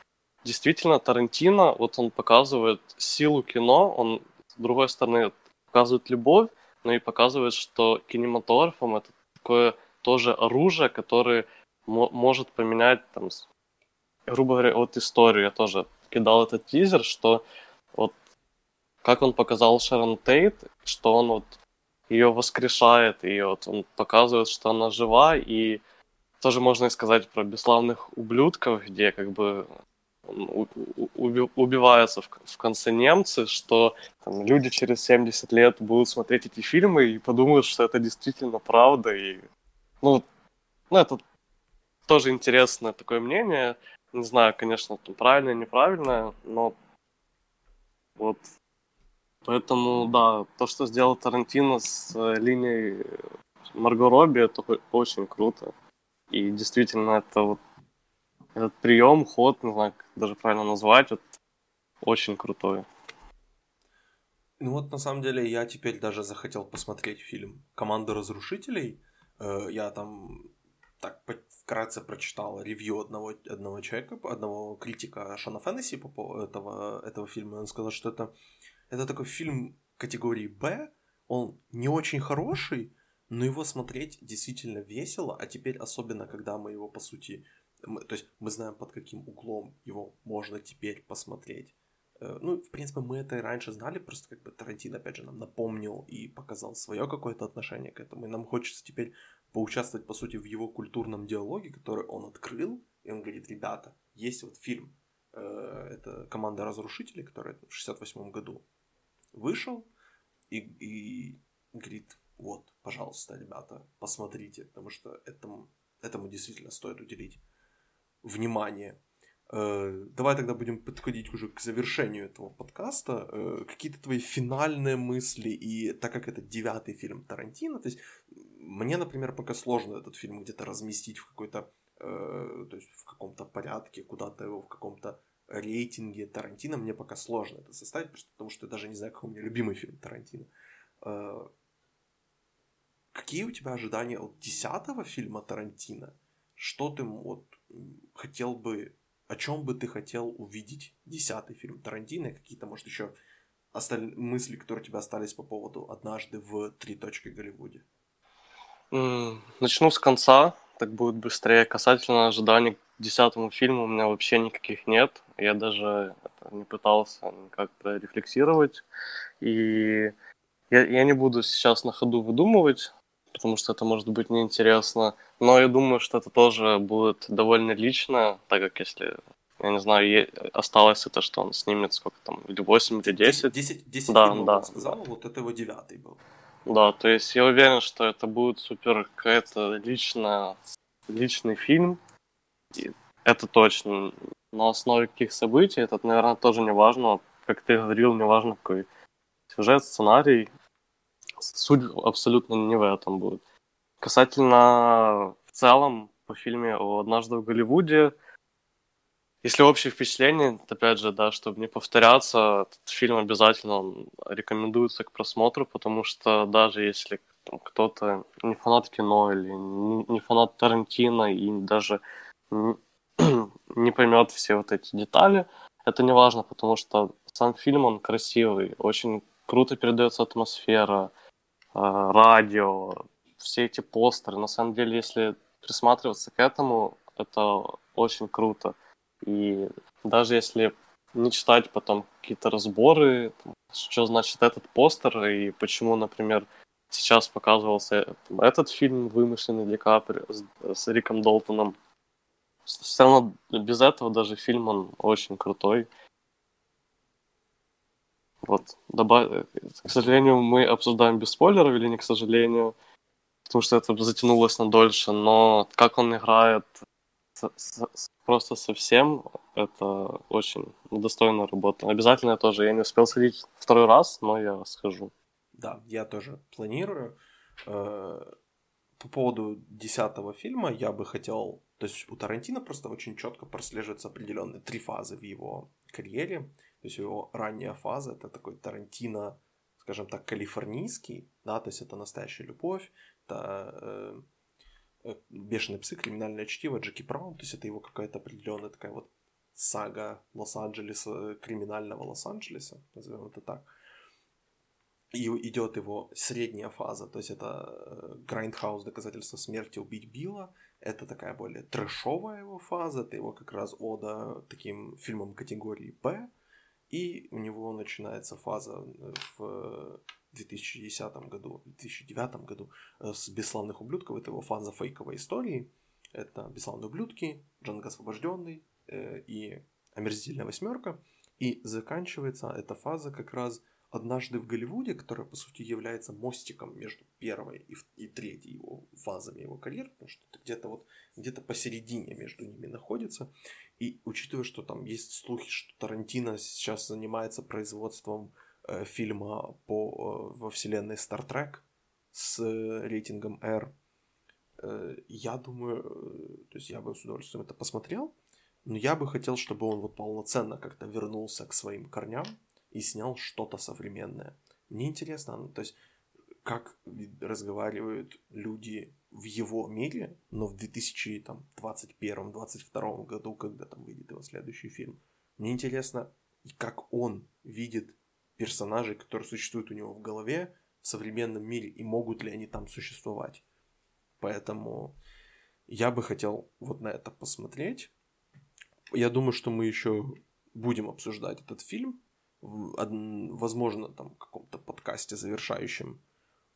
действительно Тарантино, вот он показывает силу кино, он с другой стороны показывает любовь, но и показывает, что кинематографом это такое тоже оружие, которое может поменять, там, грубо говоря, вот историю. Я тоже кидал этот тизер, что вот как он показал Шерон Тейт, что он вот ее воскрешает, и вот он показывает, что она жива, и тоже можно и сказать про бесславных ублюдков, где как бы убиваются в, конце немцы, что там, люди через 70 лет будут смотреть эти фильмы и подумают, что это действительно правда. И, ну, ну, это тоже интересное такое мнение. Не знаю, конечно, там, правильное, неправильное, но вот Поэтому, да, то, что сделал Тарантино с э, линией Марго Робби, это очень круто. И действительно, это вот этот прием, ход, не знаю, как даже правильно назвать, вот, очень крутой. Ну вот, на самом деле, я теперь даже захотел посмотреть фильм «Команда разрушителей». Э, я там так вкратце прочитал ревью одного, одного человека, одного критика Шона Фэннесси по поводу этого, этого фильма. Он сказал, что это, это такой фильм категории «Б», он не очень хороший, но его смотреть действительно весело, а теперь особенно, когда мы его, по сути, мы, то есть мы знаем, под каким углом его можно теперь посмотреть. Э, ну, в принципе, мы это и раньше знали, просто как бы Тарантино, опять же, нам напомнил и показал свое какое-то отношение к этому. И нам хочется теперь поучаствовать, по сути, в его культурном диалоге, который он открыл. И он говорит, ребята, есть вот фильм, э, это «Команда разрушителей», который в 68 году вышел, и, и говорит, вот, пожалуйста, ребята, посмотрите, потому что этому, этому действительно стоит уделить внимание. Э, давай тогда будем подходить уже к завершению этого подкаста. Э, какие-то твои финальные мысли, и так как это девятый фильм Тарантино, то есть мне, например, пока сложно этот фильм где-то разместить в какой-то, э, то есть в каком-то порядке, куда-то его в каком-то рейтинге Тарантино, мне пока сложно это составить, просто потому что я даже не знаю, какой у меня любимый фильм Тарантино. Какие у тебя ожидания от десятого фильма Тарантино? Что ты вот хотел бы, о чем бы ты хотел увидеть десятый фильм Тарантино, какие-то, может, еще осталь... мысли, которые у тебя остались по поводу «Однажды в три точки Голливуде»? Начну с конца, так будет быстрее. Касательно ожиданий к десятому фильму у меня вообще никаких нет. Я даже не пытался никак прорефлексировать. И я, я не буду сейчас на ходу выдумывать, потому что это может быть неинтересно. Но я думаю, что это тоже будет довольно лично, так как если, я не знаю, осталось это, что он снимет сколько там, или 8, или 10. 10, 10 да, фильмов да, он сказал, да. вот это его девятый был. Да, то есть я уверен, что это будет супер какая-то личная, личный фильм. И это точно. На основе каких событий, это, наверное, тоже не важно. Как ты говорил, не важно какой сюжет, сценарий. Суть абсолютно не в этом будет. Касательно в целом по фильме «Однажды в Голливуде», если общее впечатление, опять же, да, чтобы не повторяться, этот фильм обязательно рекомендуется к просмотру, потому что даже если кто-то не фанат кино или не, фанат Тарантино и даже не, поймет все вот эти детали, это не важно, потому что сам фильм, он красивый, очень круто передается атмосфера, радио, все эти постеры. На самом деле, если присматриваться к этому, это очень круто. И даже если не читать потом какие-то разборы, что значит этот постер и почему, например, сейчас показывался этот фильм вымышленный Ди Капри с Риком Долтоном. Все равно без этого даже фильм он очень крутой. Вот, добав... к сожалению, мы обсуждаем без спойлеров или не к сожалению, потому что это затянулось на дольше, но как он играет с, с, просто совсем, это очень достойная работа. Обязательно тоже. Я не успел сходить второй раз, но я схожу. Да, я тоже планирую. Э, по поводу десятого фильма я бы хотел... То есть у Тарантино просто очень четко прослеживаются определенные три фазы в его карьере. То есть его ранняя фаза — это такой Тарантино, скажем так, калифорнийский, да, то есть это настоящая любовь, это э, Э, Бешеные псы, криминальное чтиво, Джеки Браун, то есть это его какая-то определенная такая вот сага Лос-Анджелеса, криминального Лос-Анджелеса, назовем это так. И идет его средняя фаза, то есть это Грайндхаус, доказательство смерти, убить Билла. Это такая более трэшовая его фаза, это его как раз ода таким фильмам категории Б. И у него начинается фаза в 2010 году, 2009 году э, с «Бесславных ублюдков». Это его фаза фейковой истории. Это «Бесславные ублюдки», «Джанго освобожденный» э, и «Омерзительная восьмерка». И заканчивается эта фаза как раз «Однажды в Голливуде», которая, по сути, является мостиком между первой и, и третьей его фазами его карьеры, потому что где-то вот где-то посередине между ними находится. И учитывая, что там есть слухи, что Тарантино сейчас занимается производством Э, фильма по, э, во вселенной Star Trek с рейтингом R. Э, я думаю, то есть я бы с удовольствием это посмотрел, но я бы хотел, чтобы он вот полноценно как-то вернулся к своим корням и снял что-то современное. Мне интересно, ну, то есть как разговаривают люди в его мире, но в 2021-2022 году, когда там выйдет его следующий фильм. Мне интересно, как он видит персонажей, которые существуют у него в голове в современном мире и могут ли они там существовать. Поэтому я бы хотел вот на это посмотреть. Я думаю, что мы еще будем обсуждать этот фильм. Возможно, там в каком-то подкасте завершающем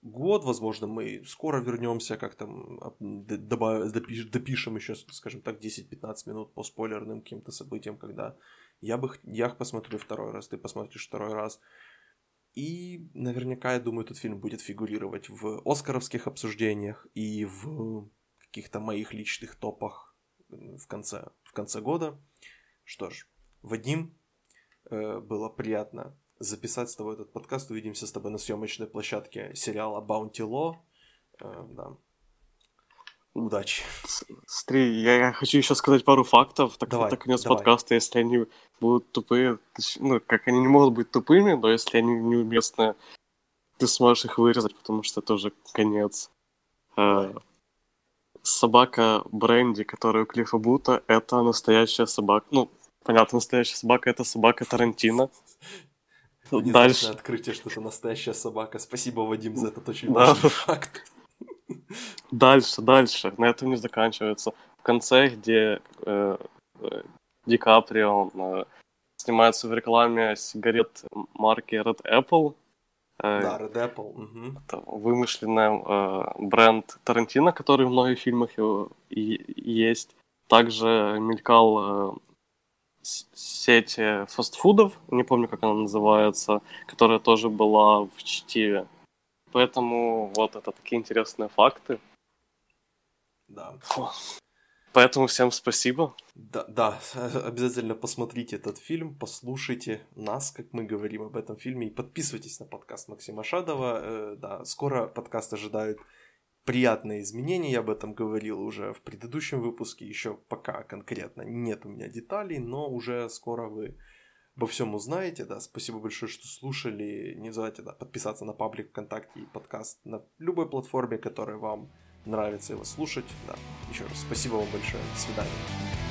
год. Возможно, мы скоро вернемся, как там добав... допишем еще, скажем так, 10-15 минут по спойлерным каким-то событиям, когда я бы я посмотрю второй раз, ты посмотришь второй раз. И наверняка, я думаю, этот фильм будет фигурировать в оскаровских обсуждениях и в каких-то моих личных топах в конце, в конце года. Что ж, Вадим, э, было приятно записать с тобой этот подкаст. Увидимся с тобой на съемочной площадке сериала Bounty Law. Э, да, Удачи. Смотри, я хочу еще сказать пару фактов, так, давай, так конец давай. подкаста, если они будут тупые, ну, как они не могут быть тупыми, но если они неуместные, ты сможешь их вырезать, потому что это уже конец. Э, собака Бренди, которая у Клиффа Бута, это настоящая собака. Ну, понятно, настоящая собака, это собака Тарантино. Дальше. открытие, что это настоящая собака. Спасибо, Вадим, за этот очень важный факт. Дальше, дальше. На этом не заканчивается. В конце, где э, э, Ди Каприо э, снимается в рекламе сигарет марки Red Apple. Э, да, Red Apple. Угу. Это вымышленный э, бренд Тарантино, который в многих фильмах и, и есть. Также мелькал э, сеть фастфудов, не помню, как она называется, которая тоже была в чтиве. Поэтому вот это такие интересные факты. Да. Поэтому всем спасибо. Да, да, обязательно посмотрите этот фильм, послушайте нас, как мы говорим об этом фильме, и подписывайтесь на подкаст Максима Шадова. Э, да, скоро подкаст ожидает приятные изменения, я об этом говорил уже в предыдущем выпуске, еще пока конкретно нет у меня деталей, но уже скоро вы обо всем узнаете, да, спасибо большое, что слушали, не забывайте, да, подписаться на паблик ВКонтакте и подкаст на любой платформе, которая вам нравится его слушать, да, еще раз спасибо вам большое, до свидания.